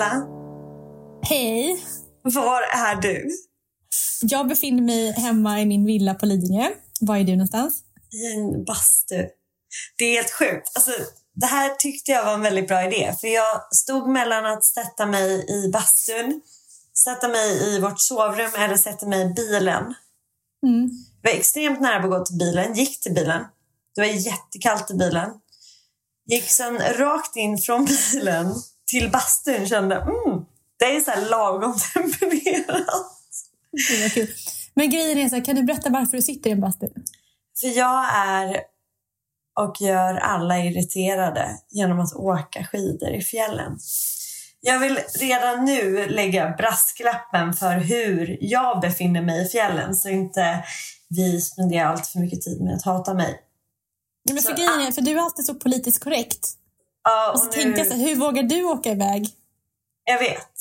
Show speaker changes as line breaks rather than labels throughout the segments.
Hej Bella.
Hej!
Var är du?
Jag befinner mig hemma i min villa på Lidingö. Var är du någonstans?
I en bastu. Det är helt sjukt. Alltså, det här tyckte jag var en väldigt bra idé. För jag stod mellan att sätta mig i bastun, sätta mig i vårt sovrum eller sätta mig i bilen.
Mm.
Jag var extremt nära på att gå till bilen, gick till bilen. Det var jättekallt i bilen. Gick sen rakt in från bilen till bastun kände mm, det är så här lagom tempererat.
Men grejen är så här, kan du berätta varför du sitter i en bastu?
För jag är och gör alla irriterade genom att åka skidor i fjällen. Jag vill redan nu lägga brasklappen för hur jag befinner mig i fjällen så inte vi spenderar allt för mycket tid med att hata mig.
Ja, men för,
Så,
grejen är, för du är alltid så politiskt korrekt.
Ja,
Och så
och
tänkte jag så här, hur vågar du åka iväg?
Jag vet.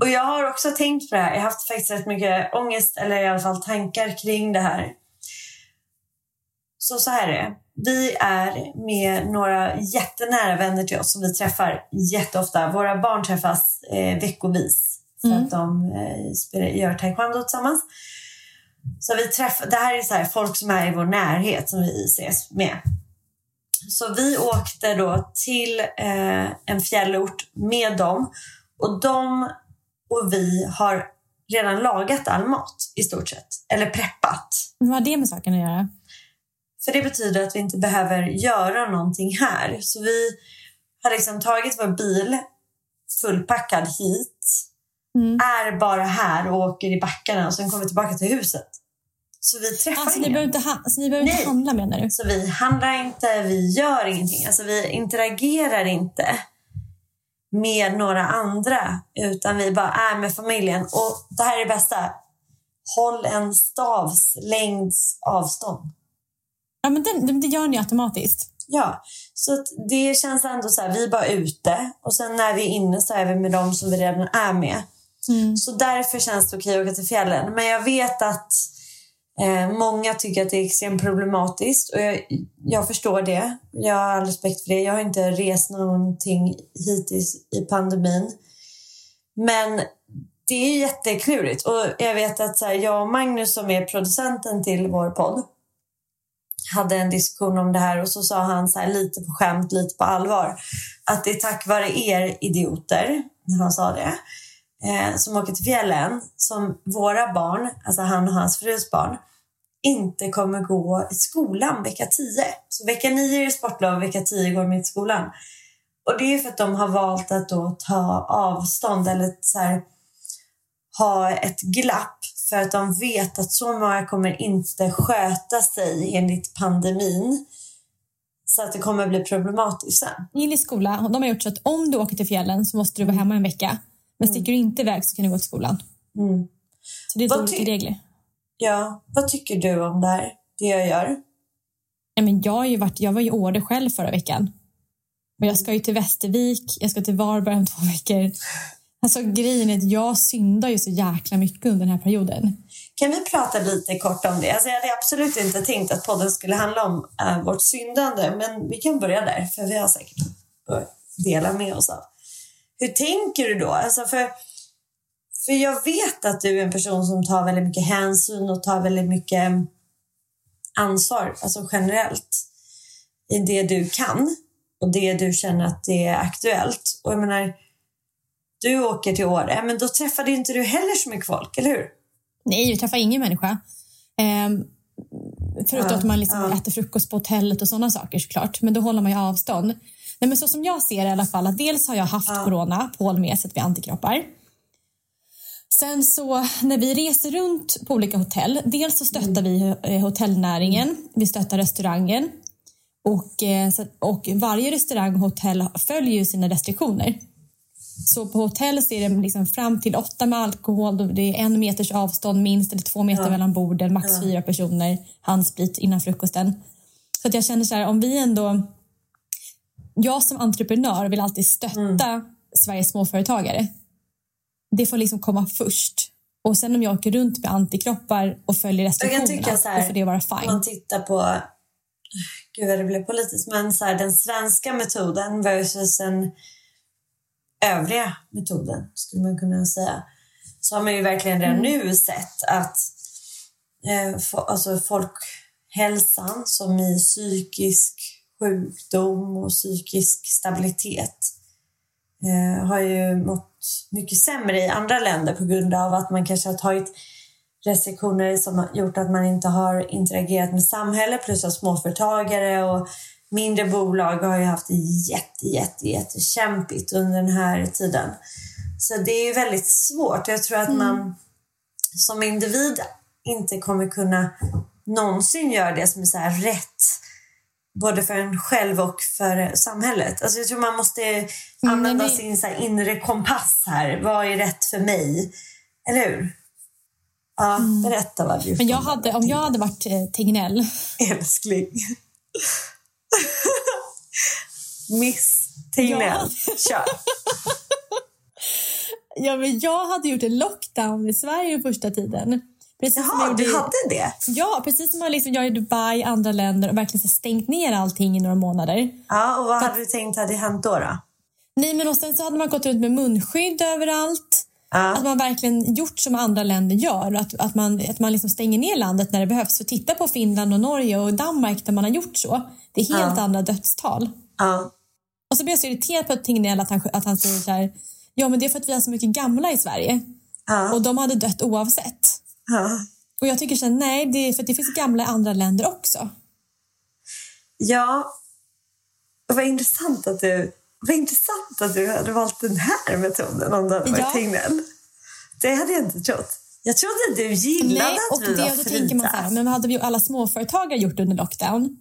Och jag har också tänkt på det här. Jag har haft faktiskt rätt mycket ångest, eller i alla fall tankar kring det här. Så så här är det. Vi är med några jättenära vänner till oss som vi träffar jätteofta. Våra barn träffas eh, veckovis för
Mm.
att de eh, gör taekwondo tillsammans. Så vi träffar, det här är så här, folk som är i vår närhet som vi ses med. Så vi åkte då till eh, en fjällort med dem och de och vi har redan lagat all mat i stort sett. Eller preppat.
Vad har det med saken att göra?
För det betyder att vi inte behöver göra någonting här. Så vi har liksom tagit vår bil fullpackad hit.
Mm.
Är bara här och åker i backarna och sen kommer vi tillbaka till huset. Så vi träffar
Alltså, ni
ingen.
behöver inte, ha, alltså, ni behöver inte handla menar du?
Så vi handlar inte, vi gör ingenting. Alltså vi interagerar inte med några andra. Utan vi bara är med familjen. Och det här är det bästa. Håll en stavs längds avstånd.
Ja, men det, det gör ni automatiskt.
Ja, så det känns ändå så här, vi är bara ute och sen när vi är inne så är vi med dem som vi redan är med.
Mm.
Så därför känns det okej att åka till fjällen. Men jag vet att Eh, många tycker att det är extremt problematiskt och jag, jag förstår det. Jag har all respekt för det. Jag har inte rest någonting hittills i pandemin. Men det är jätteklurigt och jag vet att så här, jag och Magnus som är producenten till vår podd hade en diskussion om det här och så sa han så här, lite på skämt, lite på allvar att det är tack vare er idioter, när han sa det, eh, som åker till fjällen som våra barn, alltså han och hans frus barn, inte kommer gå i skolan vecka 10. Så vecka 9 är det sportlov och vecka 10 går de inte i skolan. Och det är för att de har valt att då ta avstånd eller så här, ha ett glapp för att de vet att så många kommer inte sköta sig enligt pandemin. Så att det kommer bli problematiskt sen.
Gillis skola, de har gjort så att om du åker till fjällen så måste du vara hemma en vecka. Men sticker du inte iväg så kan du gå till skolan.
Mm.
Så det är
Vad
olika regler.
Ja, vad tycker du om det här? Det jag gör?
Nej, men jag, har ju varit, jag var i Åre själv förra veckan. Och jag ska ju till Västervik, jag ska till Varberg om två veckor. Alltså grejen är att jag syndar ju så jäkla mycket under den här perioden.
Kan vi prata lite kort om det? Alltså jag hade absolut inte tänkt att podden skulle handla om äh, vårt syndande, men vi kan börja där, för vi har säkert att dela med oss av. Hur tänker du då? Alltså för, för jag vet att du är en person som tar väldigt mycket hänsyn och tar väldigt mycket ansvar, alltså generellt, i det du kan och det du känner att det är aktuellt. Och jag menar, du åker till Åre, men då träffade inte du heller så mycket folk, eller hur?
Nej, jag träffar ingen människa. Ehm, förutom
Ja,
att man liksom
ja.
äter frukost på hotellet och sådana saker såklart. Men då håller man ju avstånd. Nej, men så som jag ser det i alla fall, att dels har jag haft corona, Paul med sig att vi antikroppar. Sen så när vi reser runt på olika hotell, dels så stöttar vi eh, hotellnäringen, vi stöttar restaurangen och, eh, och varje restaurang och hotell följer ju sina restriktioner. Så på hotell så är det liksom fram till åtta med alkohol, det är en meters avstånd minst eller två meter mellan borden, max fyra personer, handsprit innan frukosten. Så att jag känner så här, om vi ändå... Jag som entreprenör vill alltid stötta Sveriges småföretagare. Det får liksom komma först. Och sen om jag åker runt med antikroppar och följer restriktionerna, då får det vara
om
fine.
man tittar på, gud vad det blev politiskt, men så här, den svenska metoden versus den övriga metoden, skulle man kunna säga. Så har man ju verkligen redan nu sett att eh, fo- alltså folkhälsan som i psykisk sjukdom och psykisk stabilitet eh, har ju mått mycket sämre i andra länder på grund av att man kanske har tagit restriktioner som har gjort att man inte har interagerat med samhället plus att småföretagare och mindre bolag har ju haft det jätte, jätte, jättekämpigt under den här tiden. Så det är ju väldigt svårt. Jag tror att man som individ inte kommer kunna någonsin göra det som är så rätt både för en själv och för samhället. Alltså jag tror man måste använda
det-
sin så här inre kompass här. Vad är rätt för mig? Eller hur? Ja, berätta vad du
Mm. Men jag hade, om jag hade varit eh, Tegnell
Älskling. Miss Tegnell. Kör.
Ja, men jag hade gjort en lockdown i Sverige första tiden. Precis som jag
Jaha, du hade det?
Ja, precis som man liksom gör i Dubai, andra länder och verkligen stängt ner allting i några månader.
Ja, och vad hade du tänkt hade hänt då? då?
Nej, men och sen så hade man gått runt med munskydd överallt.
Ja.
Att man verkligen gjort som andra länder gör. Att, att man, att man liksom stänger ner landet när det behövs. För titta på Finland och Norge och Danmark där man har gjort så. Det är helt
Ja.
andra dödstal.
Ja.
Och så blir jag så irriterad på Tegnell att han, att han säger så här. Ja, men det är för att vi har så mycket gamla i Sverige. Och de hade dött oavsett.
Ja.
Och jag tycker så här, nej, det för det finns gamla i andra länder också.
Ja, vad intressant att du, vad intressant att du hade valt den här metoden om du hade varit
Ja.
Tegnell. Det hade jag inte trott. Jag trodde att du gillade
Nej, och
att vi var
då tänker man så här, men vad hade vi alla småföretagare gjort under lockdown?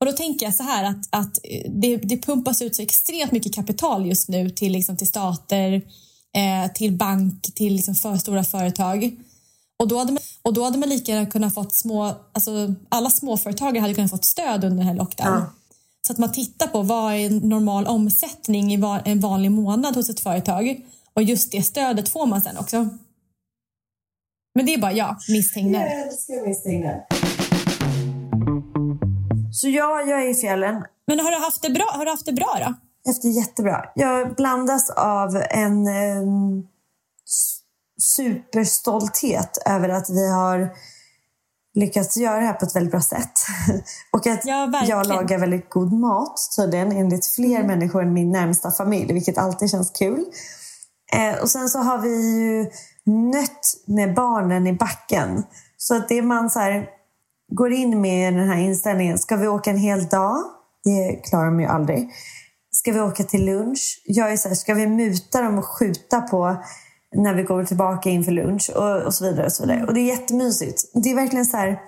Och då tänker jag så här att, att eh, det, det pumpas ut så extremt mycket kapital just nu till, liksom, till stater, eh, till bank, till liksom för stora företag. Och då, hade man, och då hade man lika gärna kunnat fått små, alltså alla småföretagare hade kunnat fått stöd under den här lockdown.
Ja.
Så att man tittar på vad är en normal omsättning i en vanlig månad hos ett företag och just det stödet får man sen också. Men det är bara jag, Miss Tegnell.
Jag älskar Miss Tegnell. Så ja, jag är i fjällen.
Men har du haft det bra, har du haft det bra då?
Efter jättebra. Jag blandas av en s- superstolthet över att vi har lyckats göra det här på ett väldigt bra sätt. Och att
Ja,
jag lagar väldigt god mat tydligen enligt fler människor än min närmsta familj, vilket alltid känns kul. Eh, och sen så har vi ju nött med barnen i backen. Så att det man så här, går in med den här inställningen, ska vi åka en hel dag? Det klarar de ju aldrig. Ska vi åka till lunch? Jag är så här, ska vi muta dem och skjuta på när vi går tillbaka inför lunch och, och så vidare. Och så vidare. Och det är jättemysigt. Det är verkligen så här,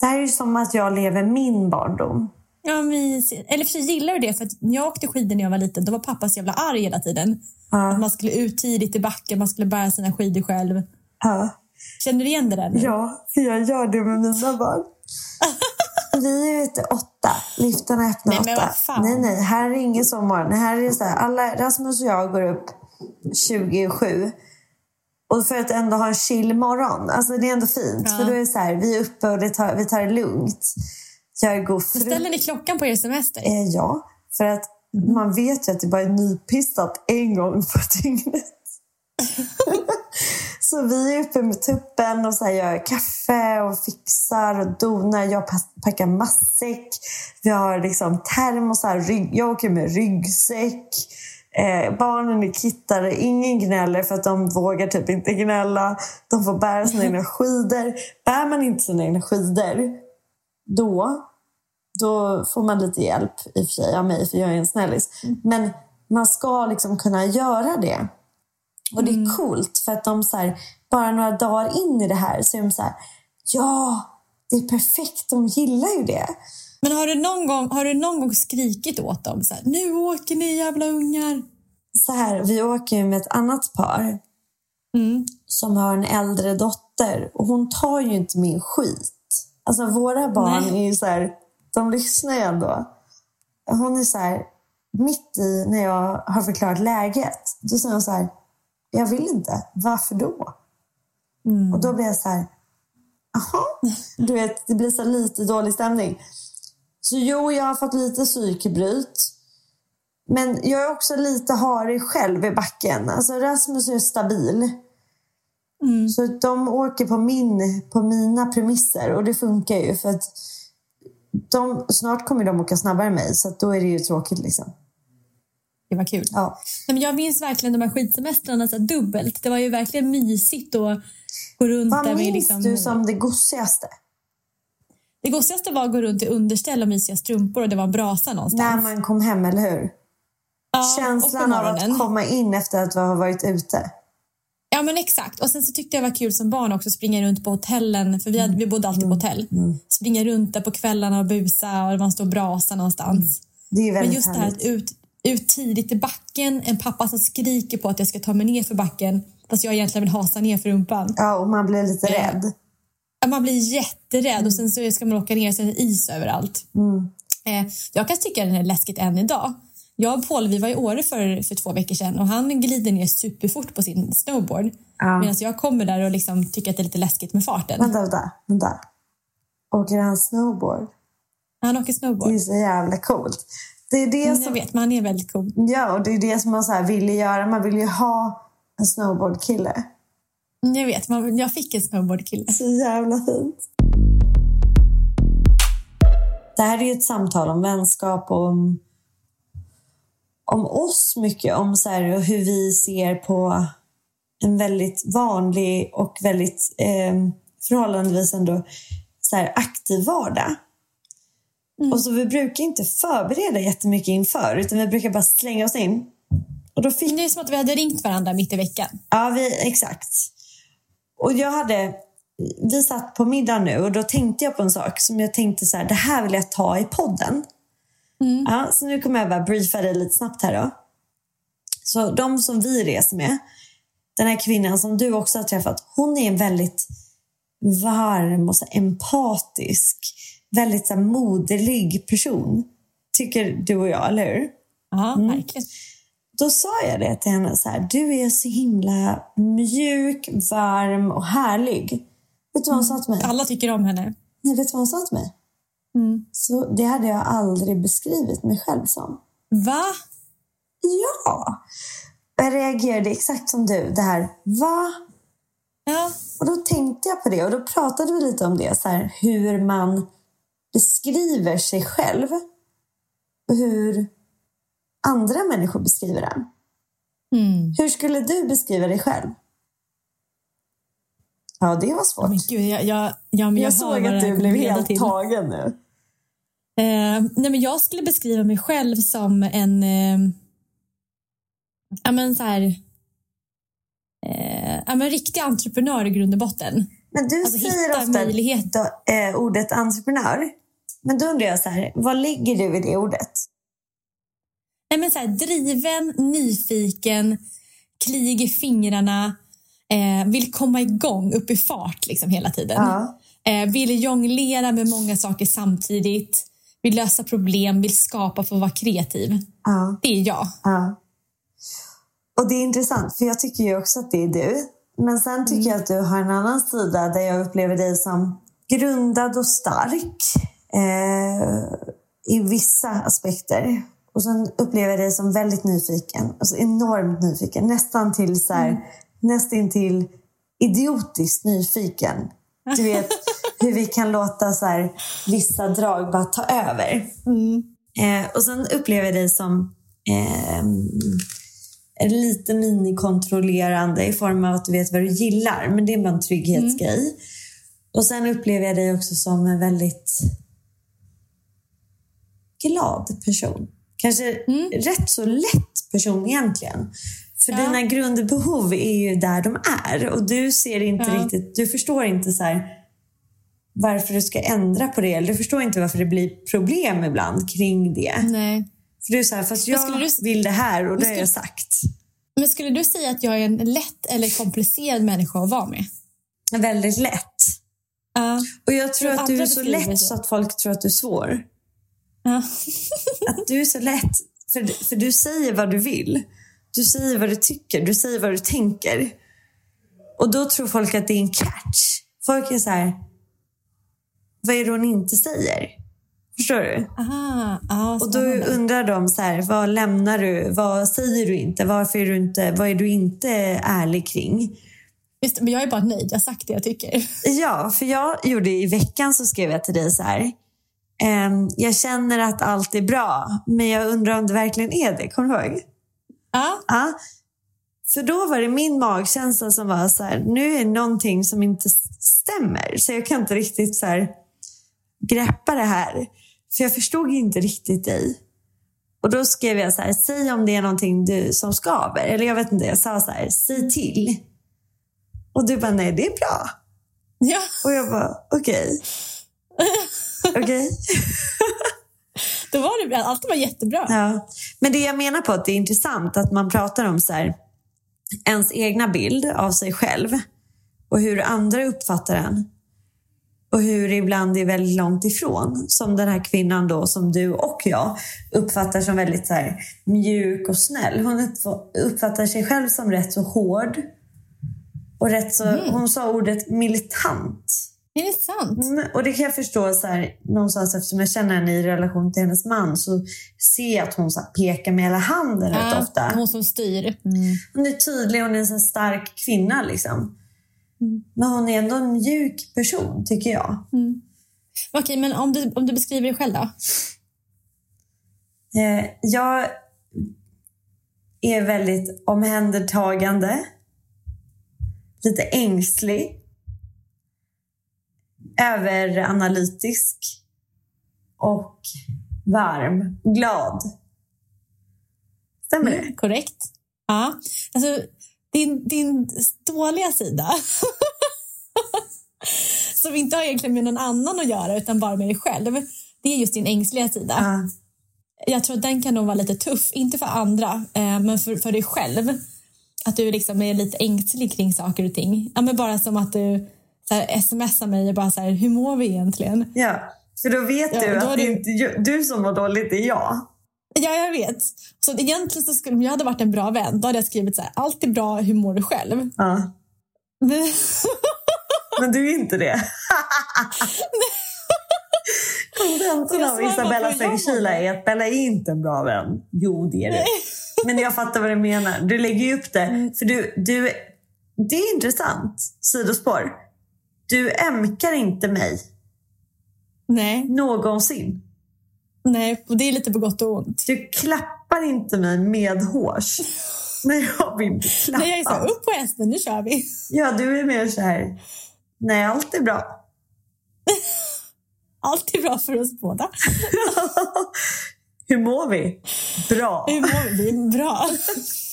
det här är som att jag lever min barndom.
Ja, mysigt. Eller för sig gillar du det? För att jag åkte skidor när jag var liten, då var pappa så jävla arg hela tiden.
Ja.
Att man skulle ut tidigt i backen, man skulle bära sina skidor själv.
Ja.
Känner du igen det där nu?
Ja, för jag gör det med mina barn. Vi är ute åtta. Liftarna öppnar
Nej,
åtta. Nej, nej. Här är ingen sommar. Här är så här, alla, Rasmus och jag går upp 27. Och för att ändå ha en chill morgon. Alltså det är ändå fint.
Ja.
För då är det så här, vi är uppe och det tar, vi tar det lugnt. Jag god frukt.
Ställer ni klockan på er semester?
Eh, ja, för att man vet ju att det bara är nypistat en gång på dygnet. så vi är uppe med tuppen och så här gör kaffe och fixar och donar. Jag packar matsäck. Vi har liksom termosar. Jag åker med ryggsäck. Eh, barnen är kittade. Ingen gnäller för att de vågar typ inte gnälla. De får bära sina egna skidor. Bär man inte sina egna skidor, då då får man lite hjälp i och för sig av mig, för jag är en snällis. Men man ska liksom kunna göra det. Och det är coolt, för att de så här, bara några dagar in i det här så är de så här, ja, det är perfekt, de gillar ju det.
Men har du någon gång, har du någon gång skrikit åt dem? Så här, nu åker ni jävla ungar!
Så här, vi åker ju med ett annat par
Mm.
som har en äldre dotter och hon tar ju inte min skit. Alltså våra barn
Nej.
är ju så här, de lyssnar ju ändå. Hon är så här, mitt i när jag har förklarat läget, då säger hon så här, jag vill inte. Varför då? Och då blir jag så här, jaha. Du vet, det blir så lite dålig stämning. Så jo, jag har fått lite psykbryt. Men jag är också lite harig själv i backen. Alltså Rasmus är stabil. Så de åker på, min, på mina premisser och det funkar ju. För att de, snart kommer de åka snabbare än mig så då är det ju tråkigt. Liksom.
Det var kul.
Ja.
Nej, men jag minns verkligen de här skidsemestrarna så dubbelt. Det var ju verkligen mysigt att gå runt
Vad
där med
minns
liksom...
du som det gosigaste?
Det gosigaste var att gå runt i underställ och mysiga strumpor och det var en brasa någonstans.
När man kom hem, eller hur?
Ja,
Känslan av att komma in efter att ha varit ute.
Ja men exakt. Och sen så tyckte jag det var kul som barn också att springa runt på hotellen. För vi, hade, vi bodde alltid
Mm.
på hotell. Springa runt där på kvällarna och busa och det var en stor brasa någonstans.
Det är ju
Men
väldigt
just det här att
härligt.
ut, ut tidigt i backen, en pappa som skriker på att jag ska ta mig ner för backen fast jag egentligen vill hasa ner för rumpan.
Ja, och man blir lite
Ja.
rädd.
Man blir jätterädd och sen så ska man åka ner och det is överallt. Eh, jag kan tycka det är läskigt än idag. Jag och Paul vi var i Åre för, för två veckor sedan och han glider ner superfort på sin snowboard.
Ja.
Medan jag kommer där och liksom tycker att det är lite läskigt med farten.
Vänta, vänta, vänta. Åker han snowboard?
Han åker
Det är
snowboard.
så jävla coolt. Det är det
Mm,
som,
Jag vet, men han är väldigt cool.
ja, och det är det som man så här ville göra. Man vill ju ha en snowboardkille.
Mm, Jag vet, man, jag fick en snowboardkille.
Så jävla fint. Det här är ju ett samtal om vänskap och om, om oss mycket. Om så här, hur vi ser på en väldigt vanlig och väldigt eh, förhållandevis ändå så här, aktiv vardag. Och så vi brukar inte förbereda jättemycket inför utan vi brukar bara slänga oss in. Och då fick
Det är som att vi hade ringt varandra mitt i veckan.
Ja, vi, exakt. Och jag hade... Vi satt på middag nu och då tänkte jag på en sak som jag tänkte så här, det här vill jag ta i podden. Ja, så nu kommer jag bara briefa dig lite snabbt här då. Så de som vi reser med, den här kvinnan som du också har träffat, hon är en väldigt varm och så empatisk, väldigt så moderlig person. Tycker du och jag, eller hur?
Ja, verkligen.
Då sa jag det till henne så här, du är så himla mjuk, varm och härlig. Vet du vad hon sa till mig?
Alla tycker om henne.
Nej, vet du vad hon sa till mig? Så det hade jag aldrig beskrivit mig själv som.
Va?
Ja! Jag reagerade exakt som du. Det här, va?
Ja.
Och då tänkte jag på det och då pratade vi lite om det. Så här, hur man beskriver sig själv. Och hur andra människor beskriver en.
Mm.
Hur skulle du beskriva dig själv? Ja, det var svårt.
Men gud, jag, jag, jag,
jag såg att du blev helt
till.
tagen nu.
Eh, nej, men jag skulle beskriva mig själv som en... Eh, ja, men så här, eh, ja, men riktig entreprenör i grund och botten.
Men du
Alltså,
säger ofta
möjlighet.
då, eh, ordet entreprenör. Men då undrar jag så här, vad lägger du i det ordet?
Nej, men så här, driven, nyfiken, klig i fingrarna, eh, vill komma igång, upp i fart liksom hela tiden.
Ja.
Eh, vill jonglera med många saker samtidigt, vill lösa problem, vill skapa för att vara kreativ.
Ja.
Det är jag.
Ja. Och det är intressant, för jag tycker ju också att det är du. Men sen tycker jag att du har en annan sida där jag upplever dig som grundad och stark eh, i vissa aspekter. Och sen upplever jag dig som väldigt nyfiken. Alltså enormt nyfiken. Nästan till så här, nästan till idiotiskt nyfiken. Du vet hur vi kan låta så här, vissa drag bara ta över. Eh, och sen upplever jag dig som ehm, lite minikontrollerande i form av att du vet vad du gillar. Men det är bara en trygghetsgrej. Och sen upplever jag dig också som en väldigt glad person. Kanske rätt så lätt person egentligen. För
Ja.
dina grundbehov är ju där de är. Och du ser inte
Ja.
riktigt, du förstår inte så här varför du ska ändra på det. Eller du förstår inte varför det blir problem ibland kring det.
Nej.
För du är så här, fast jag
du-
vill det här och det har
skulle-
jag sagt.
Men skulle du säga att jag är en lätt eller komplicerad människa att vara med?
Väldigt lätt.
Ja.
Och jag tror att du är så lätt
så.
så att folk tror att du är svår. Att du är så lätt. För, för du säger vad du vill. Du säger vad du tycker. Du säger vad du tänker. Och då tror folk att det är en catch. Folk är så här. Vad är det hon inte säger? Förstår du?
Aha, ja,
Och då undrar de så här, vad lämnar du? Vad säger du inte? Varför är du inte, vad är du inte ärlig kring?
Just, men jag är bara nöjd. Jag har sagt det jag tycker.
Ja, för jag gjorde i veckan så skrev jag till dig så här. Ehm, jag känner att allt är bra, men jag undrar om det verkligen är det. Kommer du ihåg?
Ja.
Ja. För då var det min magkänsla som var så här, nu är det någonting som inte stämmer. Så jag kan inte riktigt så här greppa det här. För jag förstod inte riktigt dig. Och då skrev jag så här, säg om det är någonting du, som skaver. Eller jag vet inte, jag sa så här, säg till. Och du bara, nej det är bra.
ja.
Och jag bara, okej. Okej.
Då var det allt var jättebra.
Ja. Men det jag menar på att det är intressant att man pratar om så här, ens egna bild av sig själv och hur andra uppfattar en. Och hur det ibland är väldigt långt ifrån. Som den här kvinnan då som du och jag uppfattar som väldigt så här, mjuk och snäll. Hon uppfattar sig själv som rätt så hård. Och rätt så, hon sa ordet militant.
Är det sant?
Mm, Och det kan jag förstå så här, någonstans eftersom jag känner henne i relation till hennes man så ser jag att hon så här, pekar med hela handen rätt
Ja,
ofta.
Hon som styr.
Hon är tydlig, hon är en så stark kvinna liksom. Men hon är ändå en mjuk person tycker jag.
Okej, men om du, om du beskriver dig själv då?
Eh, jag är väldigt omhändertagande. Lite ängslig. Överanalytisk. Och varm. Glad. Stämmer det?
Korrekt. Ja. Alltså, din, din dåliga sida som inte har egentligen med någon annan att göra utan bara med dig själv. Det är just din ängsliga sida.
Ja.
Jag tror att den kan nog vara lite tuff, inte för andra, eh, men för, för dig själv. Att du liksom är lite ängslig kring saker och ting. Ja, men bara som att du så här, smsar mig och bara så här, hur mår vi egentligen?
ja. För då vet
Ja,
du
då
att det
du-
inte är du som mår dåligt, det är jag.
Ja, jag vet. Så egentligen så skulle, om jag hade varit en bra vän, då hade jag skrivit så här, allt är bra, hur mår du själv?
Ja.
Men,
Men du är inte det. Kontentan av Isabella Sengkila är att Bella är inte en bra vän. Jo, det är du. Men jag fattar vad du menar. Du lägger ju upp det.
Mm.
För du, du, det är intressant. Sidospår. Du ämkar inte mig
nej,
någonsin.
nej, och det är lite på gott och ont.
Du klappar inte mig med hårs. När jag vill bli klappad.
Nej, jag är så här, upp på hästen, nu kör vi.
Ja, du är mer så här. Nej, allt är bra.
Allt är bra för oss båda.
Hur mår vi? Bra.
Hur mår vi? Bra.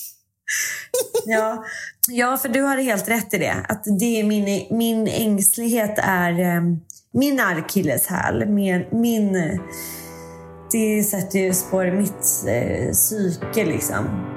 ja. ja, för du har helt rätt i det. Att det är min, min ängslighet är eh, min akilleshäl. Min, min, det sätter ju spår i mitt eh, psyke liksom.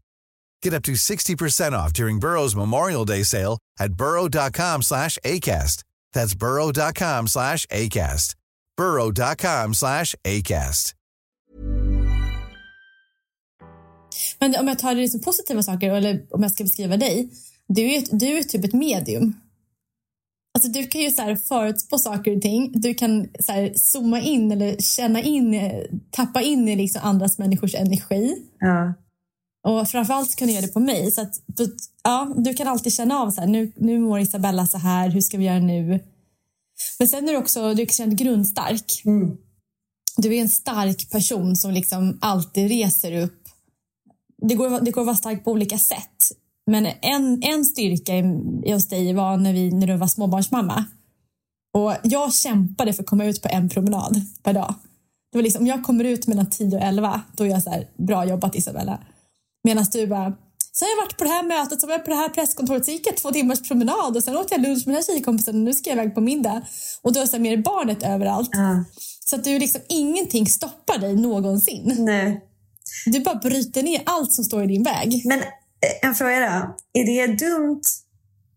Get up to 60% off during Burrow's Memorial Day sale at burrow.com slash ACAST. That's burrow.com slash ACAST. burrow.com slash ACAST.
Men om jag tar det som positiva saker, eller om jag ska beskriva dig. Du är, du är typ ett medium. Alltså du kan ju så här förutspå saker och ting. Du kan så här zooma in eller känna in, tappa in i liksom andras människors energi.
Ja.
Och framförallt kan du göra det på mig. Så att, ja, du kan alltid känna av så här, nu, nu mår Isabella så här, hur ska vi göra nu? Men sen är du också du är grundstark.
Mm.
Du är en stark person som liksom alltid reser upp. Det går, det går att vara stark på olika sätt. Men en, en styrka i, hos dig var när, vi, när du var småbarnsmamma. Och jag kämpade för att komma ut på en promenad per dag. Det var liksom, om jag kommer ut mellan 10 och 11, då är jag så här, bra jobbat Isabella. Medan du bara, så har jag varit på det här mötet, så var jag på det här presskontoret, så gick jag två timmars promenad och sen åt jag lunch med den här tjejkompisen och nu ska jag iväg på middag. Och du har med barnet överallt.
Ja.
Så att du liksom, ingenting stoppar dig någonsin.
Nej.
Du bara bryter ner allt som står i din väg.
Men eh, en fråga då. Är det dumt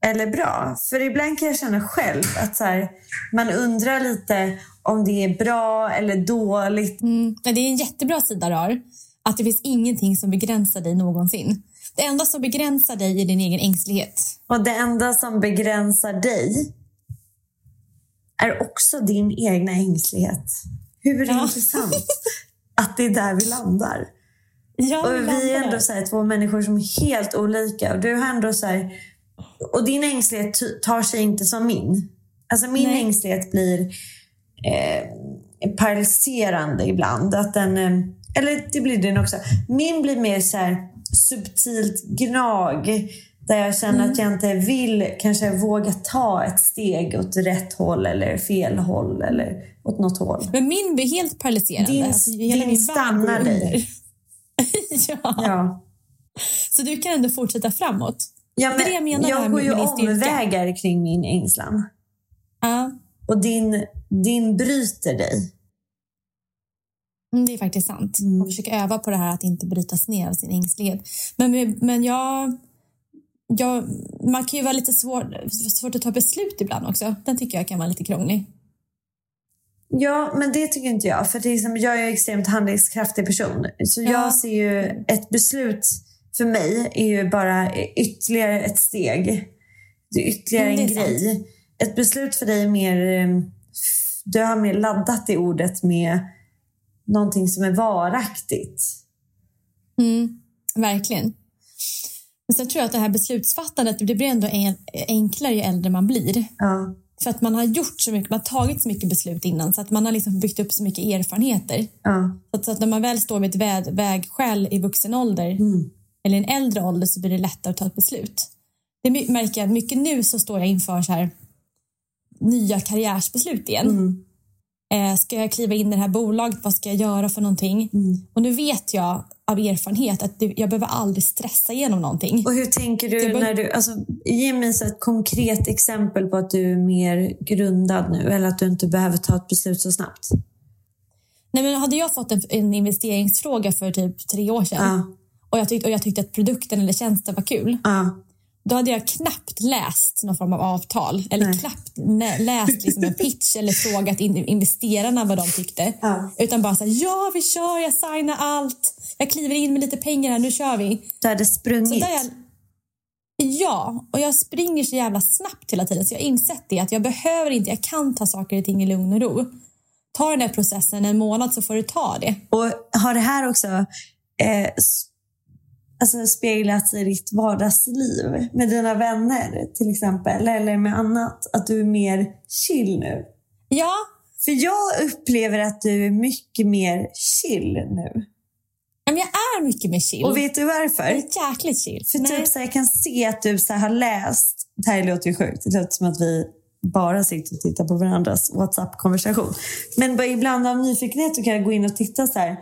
eller bra? För ibland kan jag känna själv att så här, man undrar lite om det är bra eller dåligt.
Mm. Det är en jättebra sida du har. Att det finns ingenting som begränsar dig någonsin. Det enda som begränsar dig är din egen ängslighet.
Och det enda som begränsar dig är också din egna ängslighet. Hur
Ja.
intressant att det är där vi landar.
Ja,
Och vi är ändå så här, två människor som är helt olika. Och du har ändå så här, och din ängslighet tar sig inte som min. Alltså min
Nej.
ängslighet blir eh, paralyserande ibland. Att den, eh, eller det blir den också. Min blir mer så här subtilt gnag. Där jag känner att jag inte vill kanske våga ta ett steg åt rätt håll eller fel håll eller åt något håll.
Men min blir helt paralyserande.
Din-
Alltså,
din stannar dig.
ja.
Ja.
Så du kan ändå fortsätta framåt.
Ja,
Det är det jag menar
jag går ju omvägar kring min ängslan.
Ja,
Och din, din bryter dig.
Mm, det är faktiskt sant.
Mm.
Man försöker öva på det här att inte brytas ner av sin ängslighet. Men, men jag, jag, man kan ju vara lite svår, svårt att ta beslut ibland också. Den tycker jag kan vara lite krånglig.
Ja, men det tycker inte jag. För till exempel, jag är en extremt handlingskraftig person. Så
Ja.
jag ser ju ett beslut för mig är ju bara ytterligare ett steg. Det är ytterligare
Mm,
en
det är
grej. Ett beslut för dig är mer... eh, Du har mer laddat i ordet med någonting som är varaktigt.
Mm, verkligen. Men sen tror jag att det här beslutsfattandet det blir ändå en, enklare ju äldre man blir.
Ja.
För att man har gjort så mycket, man har tagit så mycket beslut innan så att man har liksom byggt upp så mycket erfarenheter.
Ja.
Så att, så att när man väl står vid ett väg, vägskäl i vuxen ålder
Mm.
eller en äldre ålder så blir det lättare att ta ett beslut. Det märker jag mycket nu så står jag inför så här nya karriärsbeslut igen.
Mm.
Eh, ska jag kliva in i det här bolaget? Vad ska jag göra för någonting?
Mm.
Och nu vet jag av erfarenhet att det, jag behöver aldrig stressa igenom någonting.
Och hur tänker du
var-
när du... Alltså, ge mig ett konkret exempel på att du är mer grundad nu eller att du inte behöver ta ett beslut så snabbt.
Nej, men hade jag fått en, en investeringsfråga för typ tre år sedan
Ja.
och, jag tyckte, och jag tyckte att produkten eller tjänsten var kul
Ja.
Då hade jag knappt läst någon form av avtal eller
Nej.
knappt läst liksom en pitch eller frågat in, investerarna vad de tyckte.
Ja.
Utan bara så här, ja vi kör, jag signar allt. Jag kliver in med lite pengar här, nu kör vi.
Du hade
Så
sprungit.
där jag, ja, och jag springer så jävla snabbt hela tiden så jag har insett det att jag behöver inte, jag kan ta saker och ting i lugn och ro. Ta den här processen en månad så får du ta det.
Och har det här också eh, alltså speglats i ditt vardagsliv med dina vänner till exempel eller med annat? Att du är mer chill nu?
Ja,
För jag upplever att du är mycket mer chill nu.
men jag är mycket mer chill.
Och vet du varför?
jag är jäkligt chill.
För typ så här, jag kan se att du så här, har läst, det här låter ju sjukt, det låter som att vi bara sitter och tittar på varandras WhatsApp-konversation. Men ibland av nyfikenhet så kan jag gå in och titta så här.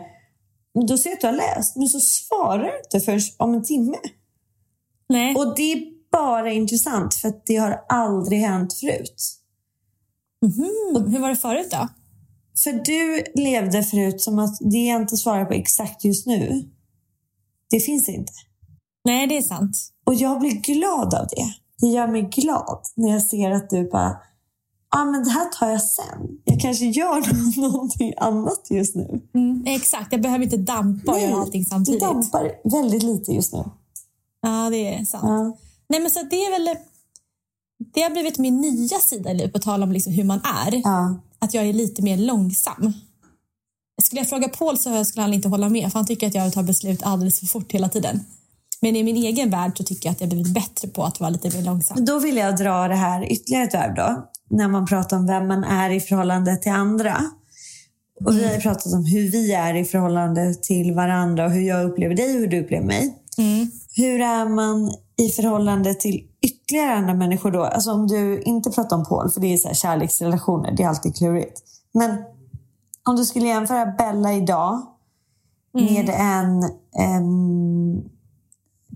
Då ser jag att du har läst, men så svarar du inte förrän om en timme.
Nej.
Och det är bara intressant för att det har aldrig hänt förut.
Mhm, Hur var det förut då?
För du levde förut som att det jag inte svarar på exakt just nu, det finns inte.
Nej, det är sant.
Och jag blir glad av det. Det gör mig glad när jag ser att du bara, ah, men det här tar jag sen. Jag kanske gör någonting annat just nu.
Mm, exakt, jag behöver inte dampa och göra allting
du
samtidigt.
dampar väldigt lite just nu.
Ja, det är sant.
Ja.
Nej, men så det är väl... Det har blivit min nya sida i livet, på tal om liksom hur man är.
Ja.
Att jag är lite mer långsam. Skulle jag fråga Paul så skulle han inte hålla med, för han tycker att jag tar beslut alldeles för fort hela tiden. Men i min egen värld så tycker jag att jag blivit bättre på att vara lite mer långsam.
Då vill jag dra det här ytterligare ett varv då. När man pratar om vem man är i förhållande till andra. Och vi har ju pratat om hur vi är i förhållande till varandra och hur jag upplever dig och hur du upplever mig. Hur är man i förhållande till ytterligare andra människor då? Alltså om du inte pratar om Paul, för det är så här kärleksrelationer, det är alltid klurigt. Men om du skulle jämföra Bella idag med en, en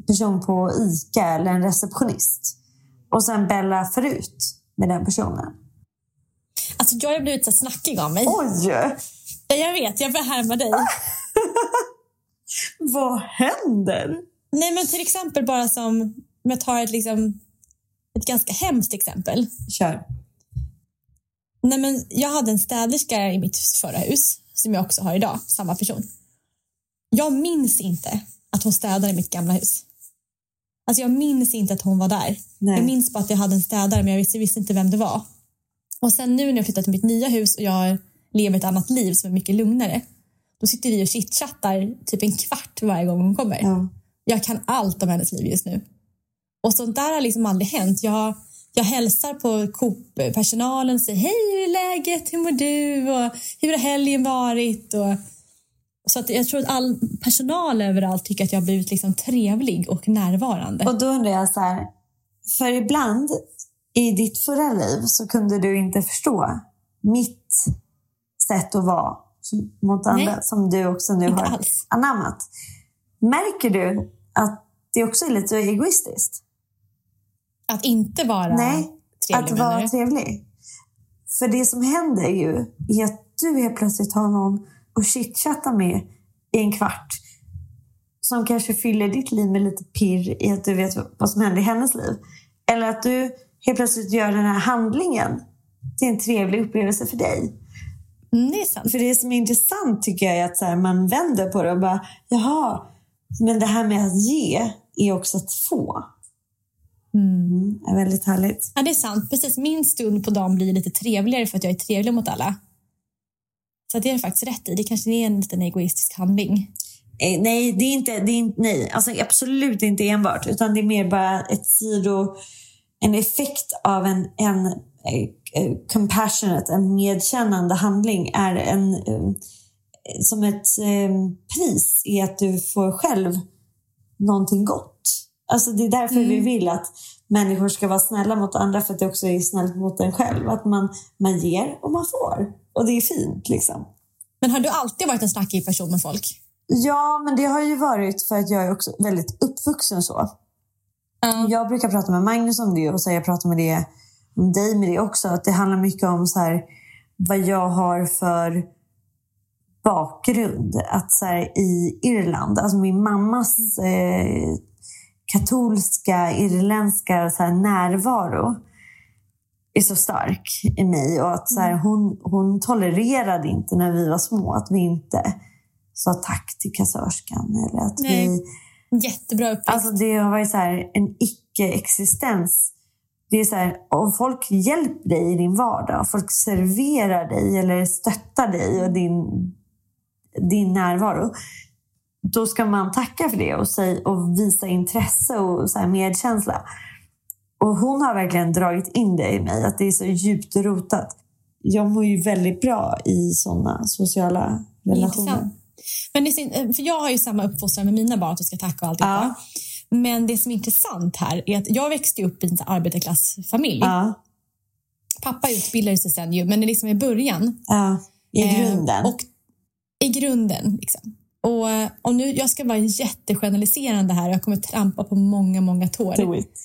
person på ICA eller en receptionist. Och sen Bella förut med den personen.
Alltså jag har blivit så snackig av mig.
Oj!
Ja, Jag vet, jag härma dig.
Vad händer?
Nej, men till exempel bara som, om jag tar ett, liksom, ett ganska hemskt exempel.
Kör.
Nej, men jag hade en städerska i mitt förra hus, som jag också har idag, samma person. Jag minns inte att hon städade i mitt gamla hus. Alltså jag minns inte att hon var där.
Nej.
Jag minns bara att jag hade en städare men jag visste, visste inte vem det var. Och sen nu när jag flyttat till mitt nya hus och jag lever ett annat liv som är mycket lugnare. Då sitter vi och chitchattar typ en kvart varje gång hon kommer.
Ja.
Jag kan allt om hennes liv just nu. Och sånt där har liksom aldrig hänt. Jag, jag hälsar på Coop-personalen och säger hej, hur är läget? Hur mår du? Och hur har helgen varit? Och, så att jag tror att all personal överallt tycker att jag har blivit liksom trevlig och närvarande.
Och då undrar jag så här. För ibland i ditt förra liv så kunde du inte förstå mitt sätt att vara mot andra
Nej.
som du också nu har
alls.
anammat. Märker du att det också är lite egoistiskt?
Att inte vara
Nej,
trevlig
att vara trevlig. För det som händer ju är att du helt plötsligt har någon att chitchatta med i en kvart. Som kanske fyller ditt liv med lite pirr i att du vet vad som händer i hennes liv. Eller att du helt plötsligt gör den här handlingen till en trevlig upplevelse för dig.
Mm, det är sant.
För det som är intressant tycker jag är att så här, man vänder på det och bara, jaha, men det här med att ge är också att få. Mm, är väldigt härligt.
Ja, det är sant. Precis. Min stund på dagen blir lite trevligare för att jag är trevlig mot alla. Så det är det faktiskt rätt i. Det kanske är en liten egoistisk handling.
Eh, nej, det är inte, det är nej. Alltså, absolut inte enbart. Utan det är mer bara ett sido, en effekt av en, en eh, compassionate, en medkännande handling är en, eh, som ett eh, pris i att du får själv någonting gott. Alltså det är därför
Mm.
vi vill att människor ska vara snälla mot andra för att det också är snällt mot en själv. Att man, man ger och man får. Och det är fint liksom.
Men har du alltid varit en snackig person med folk?
Ja, men det har ju varit för att jag är också väldigt uppvuxen så. Jag brukar prata med Magnus om det och så jag pratar med det, om dig med det också. Att det handlar mycket om så här, vad jag har för bakgrund. Att så här, i Irland, alltså min mammas eh, katolska, irländska så här, närvaro är så stark i mig. Och att så här, hon, hon tolererade inte när vi var små att vi inte sa tack till kassörskan. Eller att
Nej.
vi
Jättebra uppväxt.
Alltså det har varit så här, en icke-existens. Det är så här, om folk hjälper dig i din vardag, folk serverar dig eller stöttar dig och din, din närvaro. Då ska man tacka för det och, säg, och visa intresse och så medkänsla. Och hon har verkligen dragit in det i mig, att det är så djupt rotat. Jag mår ju väldigt bra i sådana sociala relationer.
Intressant. Men sin, för jag har ju samma uppfostran med mina barn att de ska tacka och alltihopa. Men det som är intressant här är att jag växte upp i en arbetarklassfamilj.
Ja,
Pappa utbildade sig sen ju, men det är liksom i början.
ja, i
Eh,
grunden.
och I grunden. Liksom. Och, eh, och nu, jag ska vara jättegeneraliserande här och jag kommer trampa på många, många tår.
Do it.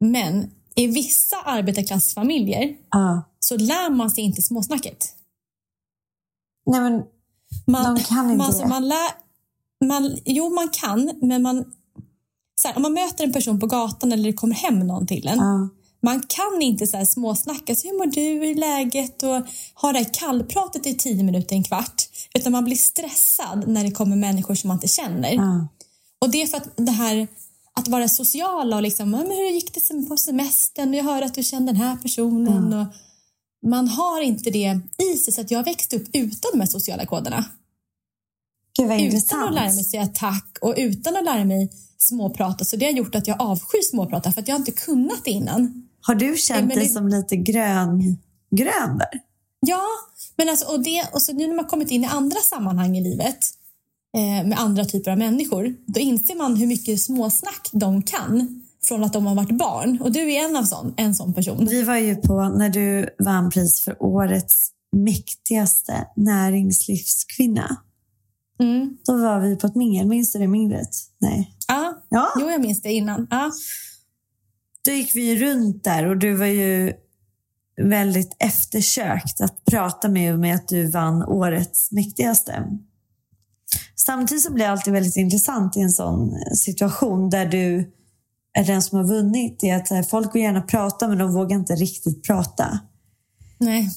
Men i vissa arbetarklassfamiljer
Ja.
så lär man sig inte småsnacket.
Nej, men
Man,
De kan inte
man,
det.
man lär, man, Jo, man kan, men man... Så här, om man möter en person på gatan eller det kommer hem någon till en.
Ja.
Man kan inte så här småsnacka. Så hur mår du? Är läget? Och ha det här kallpratet i tio minuter, en kvart. Utan man blir stressad när det kommer människor som man inte känner.
Ja.
Och det är för att det här att vara sociala och liksom, "Ja, men hur gick det på semestern? Jag hör att du känner den här personen. Och man har inte det i sig. Så att jag växte upp utan de här sociala koderna.
Gud vad
Utan
intressant.
att lära mig säga tack och utan att lära mig småprata. Så det har gjort att jag avskyr småprata för att jag inte kunnat det innan.
Har du känt dig
det-
som lite grön, grön där?
Ja, men alltså, och, det, och så nu när man kommit in i andra sammanhang i livet med andra typer av människor, då inser man hur mycket småsnack de kan från att de har varit barn. Och du är en av sån, en sån person.
Vi var ju på när du vann pris för årets mäktigaste näringslivskvinna.
Mm.
Då var vi på ett mingel. Minns du det minglet? Nej.
Ja,
Ja.
jo jag minns det innan. Ja.
Då gick vi runt där och du var ju väldigt eftersökt att prata med med att du vann årets mäktigaste. Samtidigt så blir det alltid väldigt intressant i en sån situation där du är den som har vunnit. Det är att här, folk vill gärna prata men de vågar inte riktigt prata.
Nej.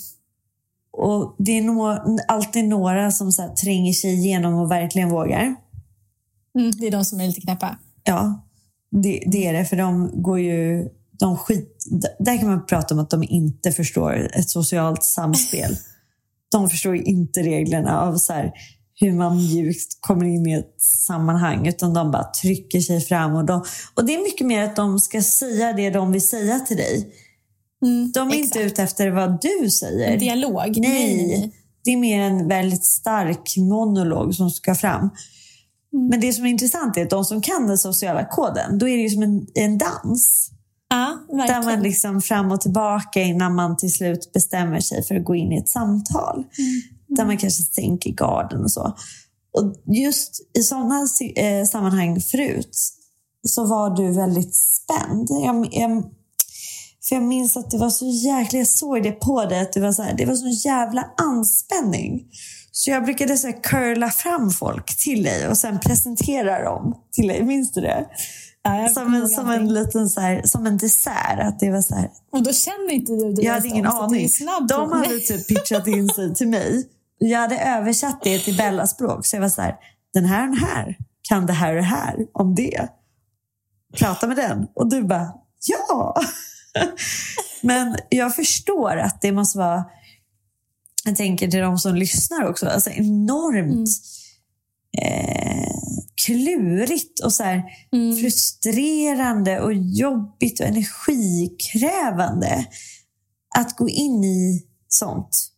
Och Det är nå- alltid några som så här, tränger sig igenom och verkligen vågar.
Mm, det är de som är lite knäppa.
Ja, det, det är det. För de går ju... De skit, där kan man prata om att de inte förstår ett socialt samspel. De förstår inte reglerna av så här, hur man mjukt kommer in i ett sammanhang. Utan de bara trycker sig fram. Och, de, och det är mycket mer att de ska säga det de vill säga till dig.
Mm,
De är
exakt.
inte ute efter vad du säger.
En dialog.
Nej,
nej,
det är mer en väldigt stark monolog som ska fram. Men det som är intressant är att de som kan den sociala koden, då är det ju som en, en dans.
Ja,
Där
verkligen.
man liksom fram och tillbaka innan man till slut bestämmer sig för att gå in i ett samtal. Där man kanske sänker garden och så. Och just i sådana eh, sammanhang förut så var du väldigt spänd. Jag, jag, för jag minns att det var så jäkla, jag såg det på dig, att det var så, här, det var så jävla anspänning. Så jag brukade så curla fram folk till dig och sen presentera dem till dig. Minns du det?
Ja,
Som en, som en liten så här, som en dessert. Att det var så här,
Och då känner inte du det.
jag hade ingen aning. De hade typ pitchat in sig till mig. Jag hade översatt det till Bellas språk. Så jag var så här, den här den här kan det här och det här om det. Prata med den. Och du bara, ja. Men jag förstår att det måste vara, jag tänker till de som lyssnar också, alltså enormt
Mm.
eh, klurigt och så här
Mm.
frustrerande och jobbigt och energikrävande att gå in i sånt.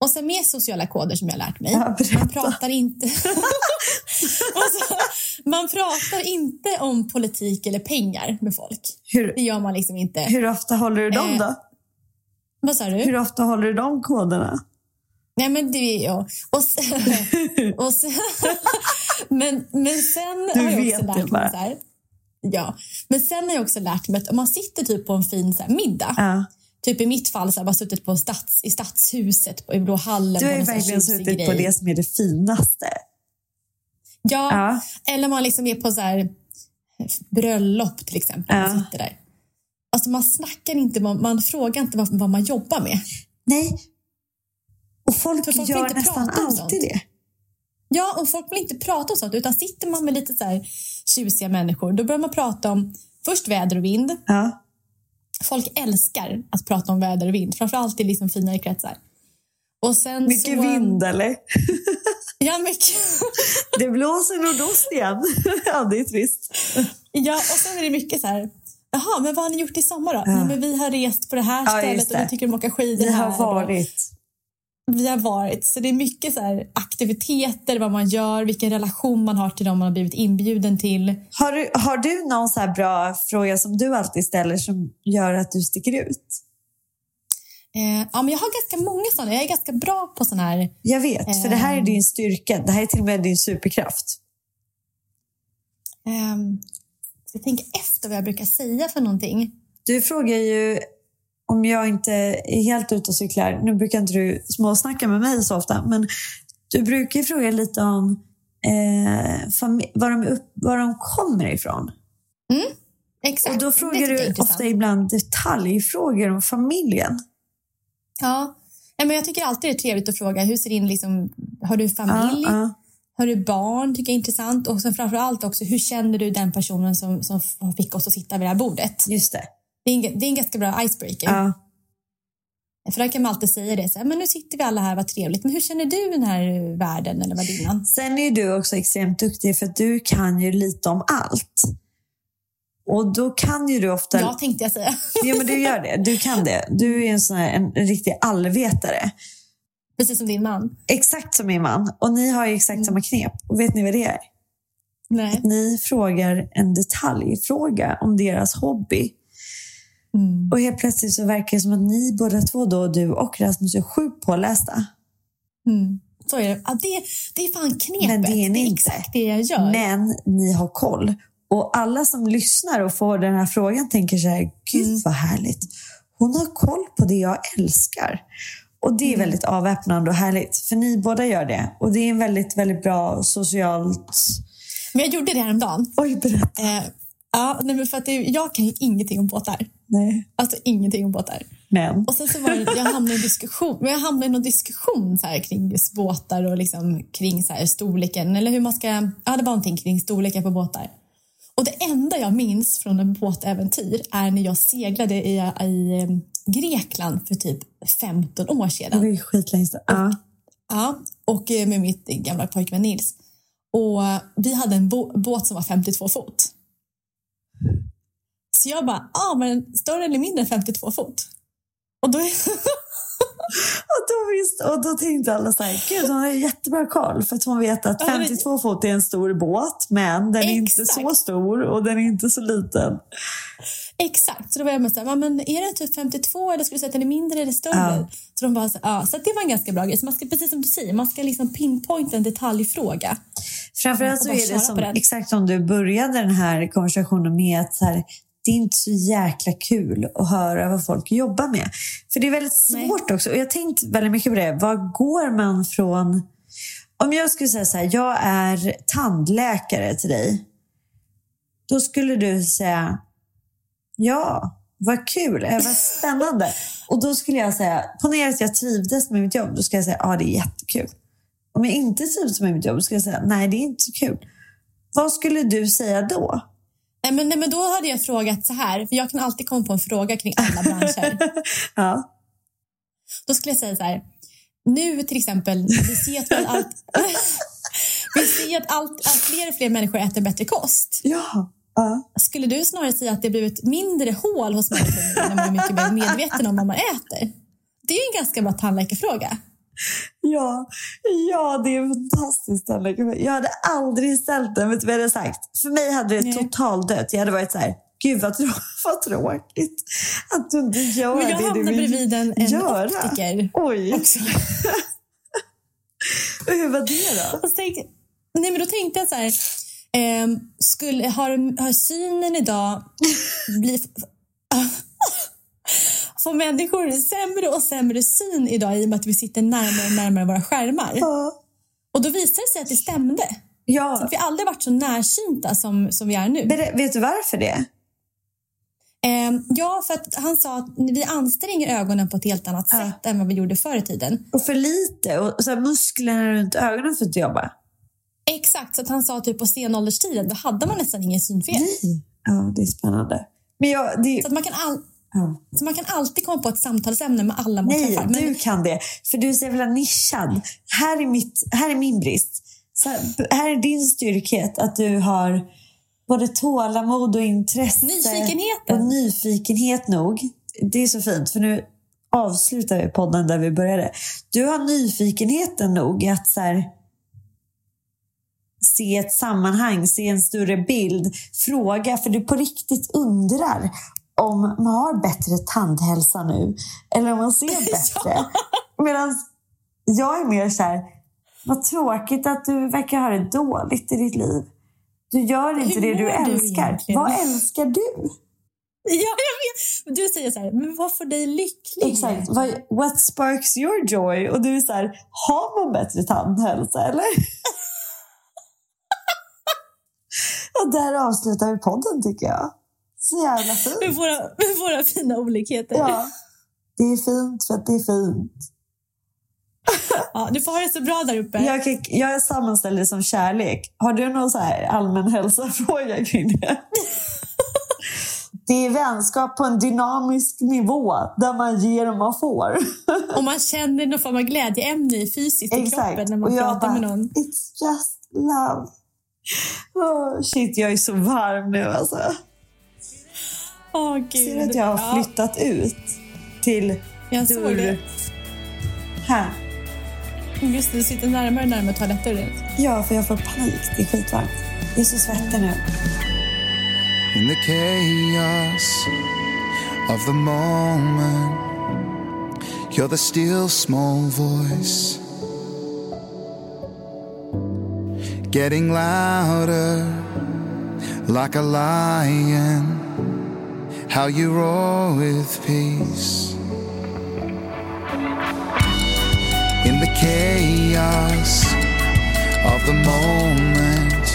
Och sen mer sociala koder som jag lärt mig.
Ja,
man pratar inte... alltså, man pratar inte om politik eller pengar med folk.
Hur,
Det gör man liksom inte.
hur ofta håller du dem
Eh,
då?
Vad sa du?
Hur ofta håller du de koderna?
Nej, men det är jag. Och sen, och sen, men, men sen
Du
har jag också lärt mig så här. Ja, men sen har jag också lärt mig att om man sitter typ på en fin så här, middag.
Ja.
Typ i mitt fall så har jag bara suttit på stads, i stadshuset på, i Blå hallen.
Du
på
har ju verkligen suttit på
grej.
det som är det finaste.
Ja,
Ja.
eller man liksom är på så här bröllop till exempel.
Ja.
Sitter där. Alltså man snackar inte, man, man frågar inte vad, vad man jobbar med.
Nej. Och folk,
För folk
gör
inte
nästan alltid det.
Ja, och folk vill inte prata om sånt. Utan sitter man med lite så här tjusiga människor, då börjar man prata om först väder och vind.
Ja.
Folk älskar att prata om väder och vind, framförallt i liksom finare kretsar. Och sen
Mycket
så,
vind eller?
Ja, mycket.
Det blåser nordost igen. ja, det är trist.
ja, och sen är det mycket så här. Jaha, men vad har ni gjort i sommar då?
Ja.
Nej, men vi har rest på det här
Ja,
stället och vi tycker om att åka skidor
Vi
här.
har varit.
Vi har varit. Så det är mycket så aktiviteter, vad man gör, vilken relation man har till dem man har blivit inbjuden till.
Har du, har du någon så här bra fråga som du alltid ställer som gör att du sticker ut?
Eh, ja, men jag har ganska många sådana. Jag är ganska bra på sådana här
Jag vet, för det här är
Ehm.
din styrka. Det här är till och med din superkraft.
Um, jag tänker efter vad jag brukar säga för någonting.
Du frågar ju om jag inte är helt ute och cyklar. Nu brukar inte du småsnacka med mig så ofta, men du brukar ju fråga lite om eh, var, de upp, var de kommer ifrån.
Exakt.
Och då frågar du ofta ibland detaljfrågor om familjen.
Ja. men jag tycker alltid det är trevligt att fråga hur ser din, liksom, har du familj?
Ja, ja.
Har du barn? tycker jag är intressant. Och sen framför allt också, hur känner du den personen som, som fick oss att sitta vid det här bordet?
Just det.
Det är en, det är en ganska bra icebreaker.
Ja.
För där kan man alltid säga det, så här, men nu sitter vi alla här, vad trevligt. Men hur känner du den här världen eller värdinnan?
Sen är du också extremt duktig för att du kan ju lite om allt. Och då kan ju du ofta...
Ja, tänkte jag säga.
Ja, men du gör det. Du kan det. Du är en, sån här, en, en riktig allvetare.
Precis som din man.
Exakt som min man. Och ni har ju exakt samma knep. Och vet ni vad det är?
Nej.
Ni frågar en detaljfråga om deras hobby.
Mm.
Och helt plötsligt så verkar det som att ni båda två, då, du och Rasmus, är sjukt pålästa.
Mm. Så är det. Ja, det, det är fan knepet.
Men det är ni inte.
exakt det jag gör.
Men ni har koll. Och alla som lyssnar och får den här frågan tänker så här, gud
Mm.
vad härligt. Hon har koll på det jag älskar. Och det är
Mm.
väldigt avväpnande och härligt. För ni båda gör det. Och det är en väldigt, väldigt bra socialt...
Men jag gjorde det häromdagen.
Oj, berätta.
Eh, ja, nej, men för att det, jag kan ju ingenting om båtar.
Nej.
Alltså ingenting om båtar.
Men.
Och sen så var det, jag hamnade i diskussion, men jag hamnade i någon diskussion så här, kring just båtar och liksom kring så här, storleken, eller hur man ska, ja det var någonting kring storleken på båtar. Och det enda jag minns från en båtäventyr är när jag seglade i, i eh, Grekland för typ 15 år
Det
sedan.
var ju skitlänge sedan. Ja.
Ja, och eh, med mitt gamla pojkvän Nils. Och eh, vi hade en bå- båt som var 52 fot. Så jag bara, ja ah, men större eller mindre än 52 fot? Och då,
Och, då visst, och då tänkte alla så här, gud hon har jättebra koll. För att hon vet att
Ja, men-
52 fot är en stor båt. Men den är inte så stor och den är inte så liten.
exakt, så då var jag med så här, "Ja, men är den typ 52 eller skulle du säga att den är mindre eller större?
Ja.
Så de bara så, ja, så det var en ganska bra grej. Så man ska, precis som du säger, man ska liksom pinpointa en detaljfråga.
Framförallt så är det som, exakt som du började den här konversationen med att så här, det är inte så jäkla kul att höra vad folk jobbar med. För det är väldigt
Nej.
svårt också. Och jag har tänkt väldigt mycket på det. Var går man från... Om jag skulle säga så här, jag är tandläkare till dig. Då skulle du säga, ja, vad kul, eh, vad spännande. Och då skulle jag säga, ponera att jag trivdes med mitt jobb. Då skulle jag säga, ja det är jättekul. Om jag inte trivs med mitt jobb skulle jag säga, nej det är inte så kul. Vad skulle du säga då?
Nej men, nej, men då hade jag frågat så här, för jag kan alltid komma på en fråga kring alla branscher.
Ja.
Då skulle jag säga så här. Nu till exempel, vi ser att allt... Vi ser att allt, allt fler och fler människor äter bättre kost.
Ja. ja.
Skulle du snarare säga att det blivit mindre hål hos människor när man är mycket mer medveten om vad man äter? Det är ju en ganska bra tandläkarfråga.
Ja, ja, det är en fantastisk tandläkarfråga. Jag hade aldrig ställt den. Vet du vad jag hade sagt? För mig hade det totaldött. Jag hade varit så här, gud vad, trå- vad tråkigt att du inte gör
Men jag
det du vill
bredvid en, en
göra.
optiker
Oj,
också.
hur var det då?
Och så tänkte, nej men då tänkte jag så här, ehm, skulle, har, har synen idag blivit... Får människor sämre och sämre syn idag i och med att vi sitter närmare och närmare våra skärmar?
Ja.
Och då visade det sig att det stämde. Så
Ja,
att vi aldrig varit så närsynta som, som vi är nu.
men det- vet du varför det?
Ehm, ja, för att han sa att vi anstränger ögonen på ett helt annat
Ja.
sätt än vad vi gjorde förr i tiden.
Och för lite och så här, musklerna runt ögonen får inte jobba.
Exakt, så att han sa typ på senålderstiden, då hade man nästan ingen synfel.
Nej. Ja, det är spännande. Men jag, det,
Så, att man kan all,
ja.
så man kan alltid komma på ett samtalsämne med alla man
Nej,
träffar. Men,
du kan det. För du är så jävla nischad. Här är, mitt, här är min brist. Så här, här är din styrkhet. Att du har både tålamod och intresse.
Nyfikenheten.
Och nyfikenhet nog. Det är så fint. För nu avslutar vi podden där vi började. Du har nyfikenheten nog att så här, se ett sammanhang, se en större bild, fråga. För du på riktigt undrar om man har bättre tandhälsa nu eller om man ser bättre. Medan jag är mer så här, vad tråkigt att du verkar ha det dåligt i ditt liv. Du gör inte
Hur
det du
du
älskar.
egentligen?
vad älskar du?
ja, jag vet. Du säger så här, men vad får dig lycklig?
Exakt. What sparks your joy? Och du är så här, har man bättre tandhälsa eller? Och där avslutar vi podden tycker jag. Så jävla
Med
fint.
våra, med våra fina olikheter.
Ja. Det är fint för att det är fint.
Ja, du får ha det så bra där uppe.
Jag, kan- jag sammanställer det som kärlek. Har du någon så här allmän hälsofråga kring det? Det är vänskap på en dynamisk nivå där man ger och man får.
Och man känner någon form av glädjeämne fysiskt i kroppen när man
och
pratar
bara,
med någon.
it's just love. Oh, shit, jag är så varm nu alltså.
Åh, gud.
Ser du att jag har
Ja,
flyttat ut till
jag såg
dörr
det.
här?
Just det, du sitter närmare och närmare toalettdörren.
Ja, för jag får panik. Det är skitvarmt. Jag är så svettig nu.
in the chaos of the moment. You're the still small voice, getting louder like a lion. How you roar with peace in the chaos of the moment.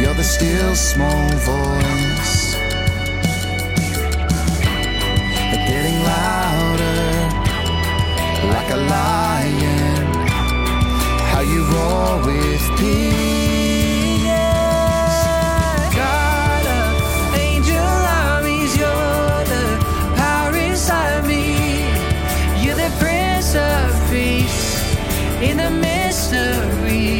You're the still small voice. Getting louder like a lion. How you roar with peace. In the mystery.